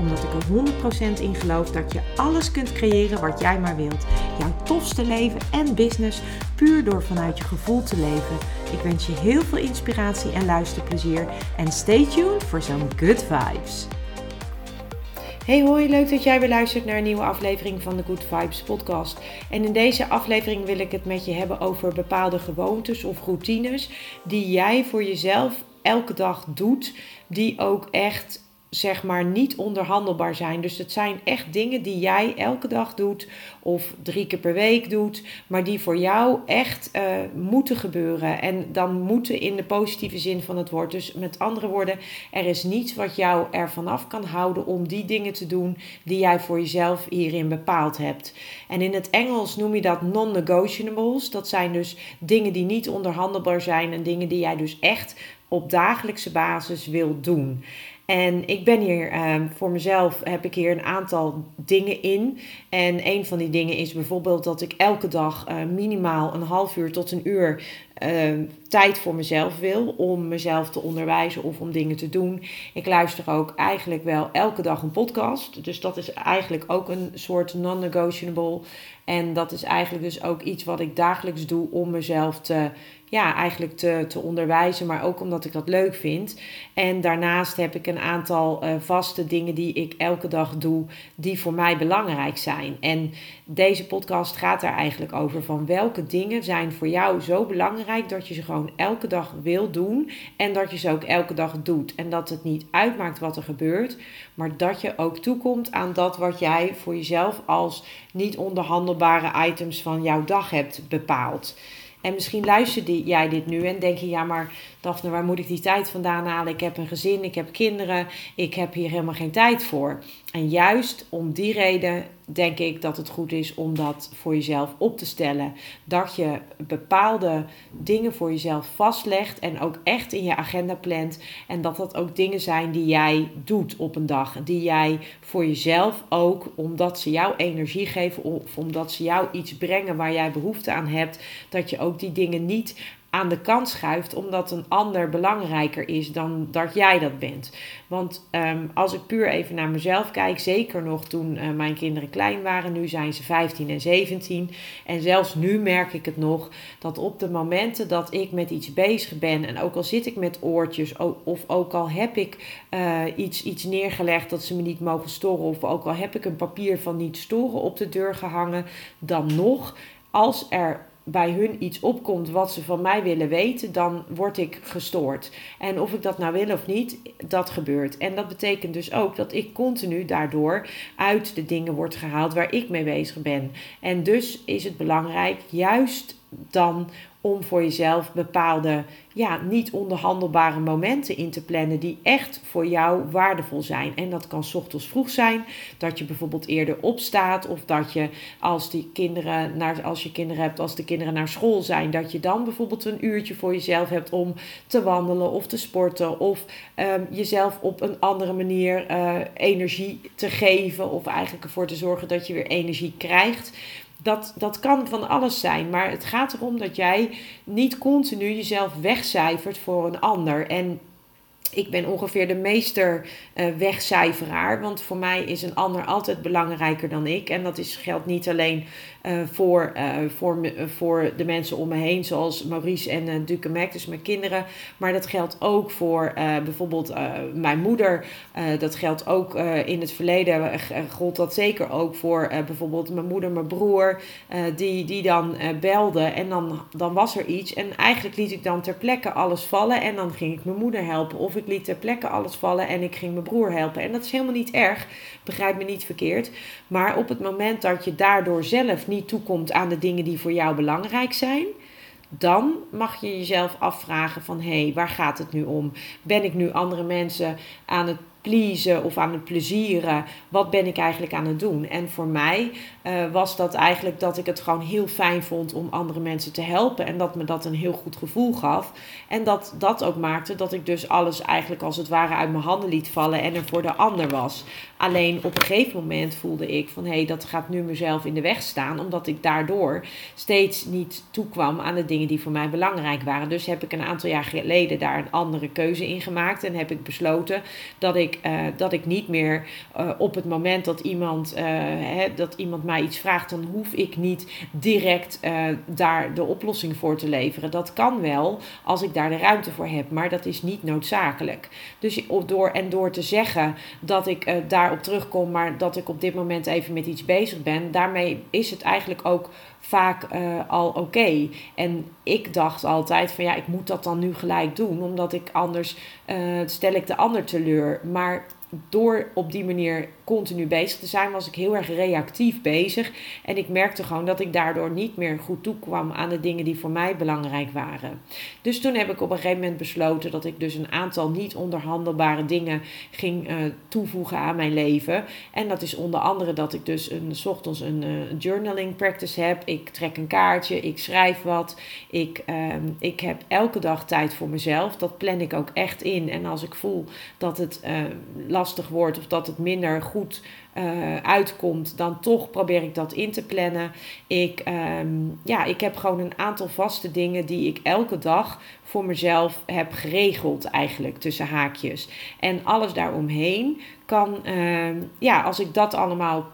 Omdat ik er 100% in geloof dat je alles kunt creëren wat jij maar wilt. Jouw tofste leven en business puur door vanuit je gevoel te leven. Ik wens je heel veel inspiratie en luisterplezier. En stay tuned voor zo'n good vibes. Hey hoi, leuk dat jij weer luistert naar een nieuwe aflevering van de Good Vibes podcast. En in deze aflevering wil ik het met je hebben over bepaalde gewoontes of routines die jij voor jezelf elke dag doet, die ook echt zeg maar niet onderhandelbaar zijn. Dus het zijn echt dingen die jij elke dag doet of drie keer per week doet, maar die voor jou echt uh, moeten gebeuren. En dan moeten in de positieve zin van het woord. Dus met andere woorden, er is niets wat jou ervan af kan houden om die dingen te doen die jij voor jezelf hierin bepaald hebt. En in het Engels noem je dat non-negotiables. Dat zijn dus dingen die niet onderhandelbaar zijn en dingen die jij dus echt op dagelijkse basis wil doen. En ik ben hier ehm, voor mezelf, heb ik hier een aantal dingen in. En een van die dingen is bijvoorbeeld dat ik elke dag uh, minimaal een half uur tot een uur uh, tijd voor mezelf wil. Om mezelf te onderwijzen of om dingen te doen. Ik luister ook eigenlijk wel elke dag een podcast. Dus dat is eigenlijk ook een soort non-negotiable. En dat is eigenlijk dus ook iets wat ik dagelijks doe om mezelf te ja, eigenlijk te, te onderwijzen, maar ook omdat ik dat leuk vind. En daarnaast heb ik een aantal uh, vaste dingen die ik elke dag doe, die voor mij belangrijk zijn. En deze podcast gaat daar eigenlijk over van welke dingen zijn voor jou zo belangrijk dat je ze gewoon elke dag wil doen en dat je ze ook elke dag doet. En dat het niet uitmaakt wat er gebeurt, maar dat je ook toekomt aan dat wat jij voor jezelf als niet onderhandelbare items van jouw dag hebt bepaald. En misschien luister jij dit nu en denk je, ja maar Daphne, waar moet ik die tijd vandaan halen? Ik heb een gezin, ik heb kinderen, ik heb hier helemaal geen tijd voor. En juist om die reden denk ik dat het goed is om dat voor jezelf op te stellen. Dat je bepaalde dingen voor jezelf vastlegt en ook echt in je agenda plant. En dat dat ook dingen zijn die jij doet op een dag. Die jij voor jezelf ook, omdat ze jou energie geven of omdat ze jou iets brengen waar jij behoefte aan hebt, dat je ook die dingen niet aan de kant schuift omdat een ander belangrijker is dan dat jij dat bent. Want ehm, als ik puur even naar mezelf kijk, zeker nog toen uh, mijn kinderen klein waren, nu zijn ze 15 en 17. En zelfs nu merk ik het nog dat op de momenten dat ik met iets bezig ben, en ook al zit ik met oortjes, of ook al heb ik uh, iets, iets neergelegd dat ze me niet mogen storen, of ook al heb ik een papier van niet storen op de deur gehangen, dan nog als er bij hun iets opkomt wat ze van mij willen weten, dan word ik gestoord. En of ik dat nou wil of niet, dat gebeurt. En dat betekent dus ook dat ik continu daardoor uit de dingen word gehaald waar ik mee bezig ben. En dus is het belangrijk, juist dan om voor jezelf bepaalde ja, niet onderhandelbare momenten in te plannen die echt voor jou waardevol zijn. En dat kan ochtends vroeg zijn, dat je bijvoorbeeld eerder opstaat of dat je als die kinderen naar als je kinderen hebt, als de kinderen naar school zijn, dat je dan bijvoorbeeld een uurtje voor jezelf hebt om te wandelen of te sporten of um, jezelf op een andere manier uh, energie te geven of eigenlijk ervoor te zorgen dat je weer energie krijgt dat, dat kan van alles zijn. Maar het gaat erom dat jij niet continu jezelf wegcijfert voor een ander. En ik ben ongeveer de meester uh, wegcijferaar. Want voor mij is een ander altijd belangrijker dan ik. En dat is, geldt niet alleen uh, voor, uh, voor, voor de mensen om me heen, zoals Maurice en uh, Duke Mac, dus mijn kinderen. Maar dat geldt ook voor bijvoorbeeld mijn moeder. dat geldt ook in het verleden, gold dat zeker ook voor bijvoorbeeld mijn moeder, mijn broer, die, die dan belde. En dan, dan was er iets. En eigenlijk liet ik dan ter plekke alles vallen. En dan ging ik mijn moeder helpen. Of ik liet ter plekke alles vallen en ik ging mijn broer helpen. En dat is helemaal niet erg, begrijp me niet verkeerd. Maar op het moment dat je daardoor zelf niet toekomt aan de dingen die voor jou belangrijk zijn, dan mag je jezelf afvragen van hé, hey, waar gaat het nu om? Ben ik nu andere mensen aan het pleasen of aan het plezieren. Wat ben ik eigenlijk aan het doen? En voor mij uh, was dat eigenlijk dat ik het gewoon heel fijn vond om andere mensen te helpen. En dat me dat een heel goed gevoel gaf. En dat dat ook maakte dat ik dus alles eigenlijk als het ware uit mijn handen liet vallen en er voor de ander was. Alleen op een gegeven moment voelde ik van hé, hey, dat gaat nu mezelf in de weg staan. Omdat ik daardoor steeds niet toekwam aan de dingen die voor mij belangrijk waren. Dus heb ik een aantal jaar geleden daar een andere keuze in gemaakt. En heb ik besloten dat ik, uh, dat ik niet meer uh, op het moment dat iemand, uh, hè, dat iemand mij iets vraagt, dan hoef ik niet direct daar de oplossing voor te leveren. Dat kan wel als ik daar de ruimte voor heb, maar dat is niet noodzakelijk. Dus door, en door te zeggen dat ik daarop terugkom, maar dat ik op dit moment even met iets bezig ben, daarmee is het eigenlijk ook vaak al oké. En ik dacht altijd van ja, ik moet dat dan nu gelijk doen, omdat ik anders stel ik de ander teleur. Maar door op die manier continu bezig te zijn, was ik heel erg reactief bezig. En ik merkte gewoon dat ik daardoor niet meer goed toekwam aan de dingen die voor mij belangrijk waren. Dus toen heb ik op een gegeven moment besloten dat ik dus een aantal niet onderhandelbare dingen ging uh, toevoegen aan mijn leven. En dat is onder andere dat ik dus een, s ochtends een uh, journaling practice heb. Ik trek een kaartje, ik schrijf wat. Ik, uh, ik heb elke dag tijd voor mezelf. Dat plan ik ook echt in. En als ik voel dat het uh, lastig wordt of dat het minder goed uh, uitkomt, dan toch probeer ik dat in te plannen. Ik, um, ja, ik heb gewoon een aantal vaste dingen die ik elke dag voor mezelf heb geregeld, eigenlijk tussen haakjes. En alles daaromheen kan, uh, ja, als ik dat allemaal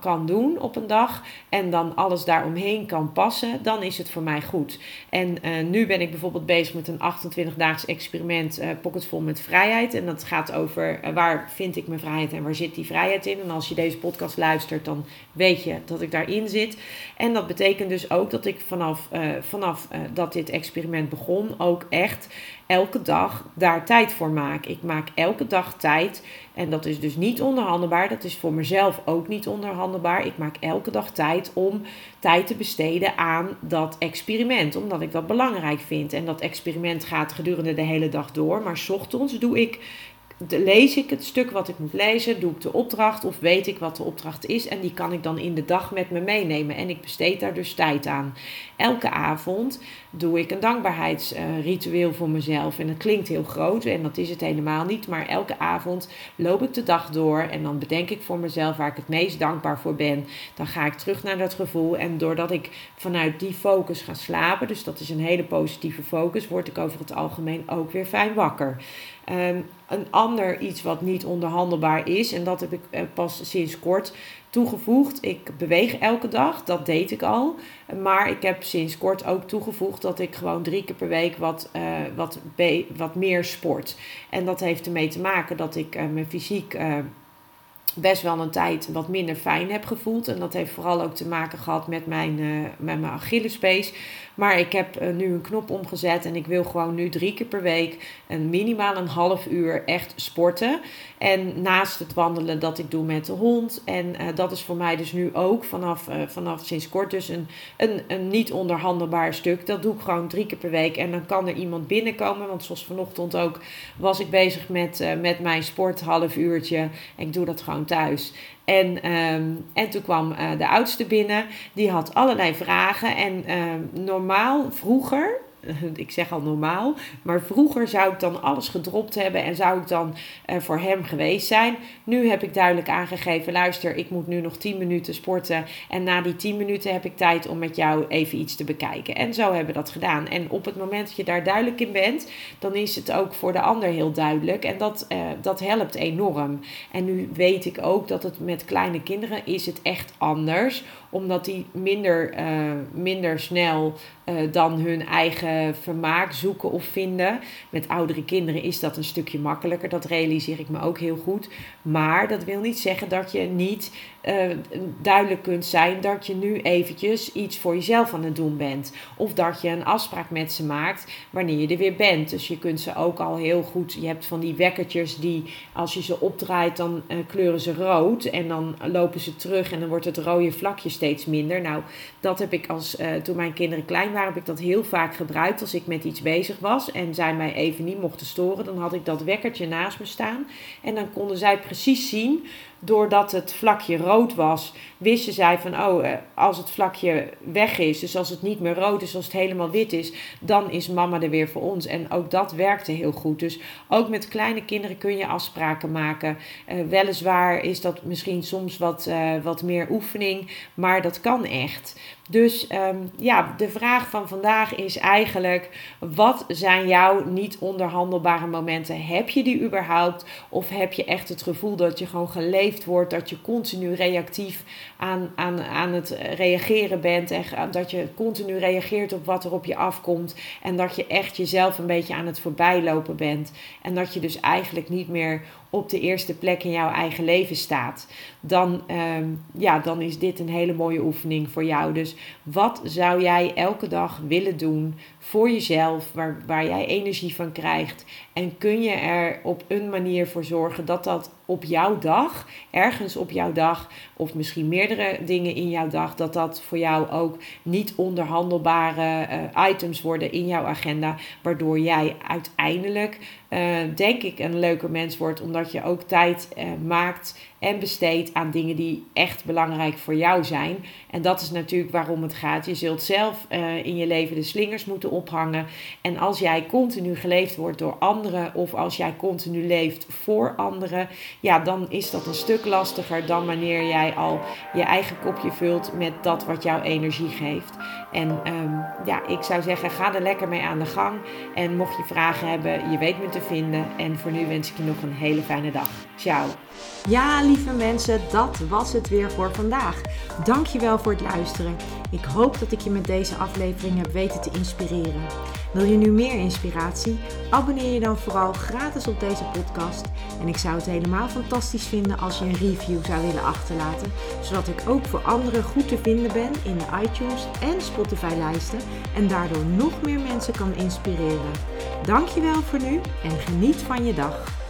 kan doen op een dag en dan alles daaromheen kan passen, dan is het voor mij goed. En uh, nu ben ik bijvoorbeeld bezig met een 28-daags experiment, uh, Pocketful met vrijheid. En dat gaat over waar vind ik mijn vrijheid en waar zit die vrijheid in. En als je deze podcast luistert, dan weet je dat ik daarin zit. En dat betekent dus ook dat ik vanaf, vanaf dat dit experiment begon, ook echt elke dag daar tijd voor maak. Ik maak elke dag tijd. En dat is dus niet onderhandelbaar. Dat is voor mezelf ook niet onderhandelbaar. Ik maak elke dag tijd om tijd te besteden aan dat experiment. Omdat ik dat belangrijk vind. En dat experiment gaat gedurende de hele dag door. Maar s ochtends doe ik lees ik het stuk wat ik moet lezen, doe ik de opdracht of weet ik wat de opdracht is? En die kan ik dan in de dag met me meenemen. En ik besteed daar dus tijd aan. Elke avond doe ik een dankbaarheidsritueel voor mezelf en dat klinkt heel groot en dat is het helemaal niet, maar elke avond loop ik de dag door en dan bedenk ik voor mezelf waar ik het meest dankbaar voor ben. Dan ga ik terug naar dat gevoel en doordat ik vanuit die focus ga slapen, dus dat is een hele positieve focus, word ik over het algemeen ook weer fijn wakker. Um, een ander iets wat niet onderhandelbaar is, en dat heb ik eh, pas sinds kort toegevoegd. Ik beweeg elke dag, dat deed ik al. Maar ik heb sinds kort ook toegevoegd dat ik gewoon drie keer per week wat, uh, wat, wat meer sport. En dat heeft ermee te maken dat ik uh, mijn fysiek best wel een tijd wat minder fijn heb gevoeld. En dat heeft vooral ook te maken gehad met mijn, uh, met mijn Achillespees. Maar ik heb uh, nu een knop omgezet en ik wil gewoon nu drie keer per week een minimaal een half uur echt sporten. En naast het wandelen dat ik doe met de hond. En uh, dat is voor mij dus nu ook vanaf, vanaf sinds kort dus een, een, een niet onderhandelbaar stuk. Dat doe ik gewoon drie keer per week. En dan kan er iemand binnenkomen. Want zoals vanochtend ook was ik bezig met, met mijn sport half uurtje. Ik doe dat gewoon thuis. En, ehm, en toen kwam uh, de oudste binnen, die had allerlei vragen. En uh, normaal, vroeger, ik zeg al normaal, maar vroeger zou ik dan alles gedropt hebben en zou ik dan uh, voor hem geweest zijn. Nu heb ik duidelijk aangegeven: luister, ik moet nu nog 10 minuten sporten. En na die 10 minuten heb ik tijd om met jou even iets te bekijken. En zo hebben we dat gedaan. En op het moment dat je daar duidelijk in bent, dan is het ook voor de ander heel duidelijk. En dat, uh, dat helpt enorm. En nu weet ik ook dat het met kleine kinderen is het echt anders omdat die minder, minder snel dan hun eigen vermaak zoeken of vinden. Met oudere kinderen is dat een stukje makkelijker. Dat realiseer ik me ook heel goed. Maar dat wil niet zeggen dat je niet uh, duidelijk kunt zijn dat je nu eventjes iets voor jezelf aan het doen bent. Of dat je een afspraak met ze maakt wanneer je er weer bent. Dus je kunt ze ook al heel goed. Je hebt van die wekkertjes die als je ze opdraait, dan uh, kleuren ze rood. En dan lopen ze terug en dan wordt het rode vlakje steeds minder. Nou, dat heb ik als uh, toen mijn kinderen klein waren, heb ik dat heel vaak gebruikt als ik met iets bezig was. En zij mij even niet mochten storen. Dan had ik dat wekkertje naast me staan. En dan konden zij precies zien doordat het vlakje rood was, wisten zij van, oh, eh, als het vlakje weg is, dus als het niet meer rood is, als het helemaal wit is, dan is mama er weer voor ons. En ook dat werkte heel goed. Dus ook met kleine kinderen kun je afspraken maken. Uh, weliswaar is dat misschien soms wat, uh, wat meer oefening, maar dat kan echt. Dus um, ja, de vraag van vandaag is eigenlijk: wat zijn jouw niet onderhandelbare momenten? Heb je die überhaupt? Of heb je echt het gevoel dat je gewoon geleefd wordt, dat je continu reactief aan, aan, aan het reageren bent en dat je continu reageert op wat er op je afkomt en dat je echt jezelf een beetje aan het voorbijlopen bent en dat je dus eigenlijk niet meer op de eerste plek in jouw eigen leven staat, dan, ehm, ja, dan is dit een hele mooie oefening voor jou. Dus wat zou jij elke dag willen doen voor jezelf, waar, waar jij energie van krijgt? En kun je er op een manier voor zorgen dat dat op jouw dag, ergens op jouw dag, of misschien meerdere dingen in jouw dag, dat dat voor jou ook niet onderhandelbare uh, items worden in jouw agenda, waardoor jij uiteindelijk, uh, denk ik, een leuker mens wordt, omdat je ook tijd uh, maakt en besteedt aan dingen die echt belangrijk voor jou zijn. En dat is natuurlijk waarom het gaat. Je zult zelf in je leven de slingers moeten ophangen. En als jij continu geleefd wordt door anderen, of als jij continu leeft voor anderen, ja, dan is dat een stuk lastiger dan wanneer jij al je eigen kopje vult met dat wat jouw energie geeft. En um, ja, ik zou zeggen, ga er lekker mee aan de gang. En mocht je vragen hebben, je weet me te vinden. En voor nu wens ik je nog een hele fijne dag. Ciao. Ja, lieve mensen, dat was het weer voor vandaag. Dankjewel voor het luisteren. Ik hoop dat ik je met deze aflevering heb weten te inspireren. Wil je nu meer inspiratie? Abonneer je dan vooral gratis op deze podcast. En ik zou het helemaal fantastisch vinden als je een review zou willen achterlaten, zodat ik ook voor anderen goed te vinden ben in de iTunes en Spotify-lijsten en daardoor nog meer mensen kan inspireren. Dankjewel voor nu en geniet van je dag.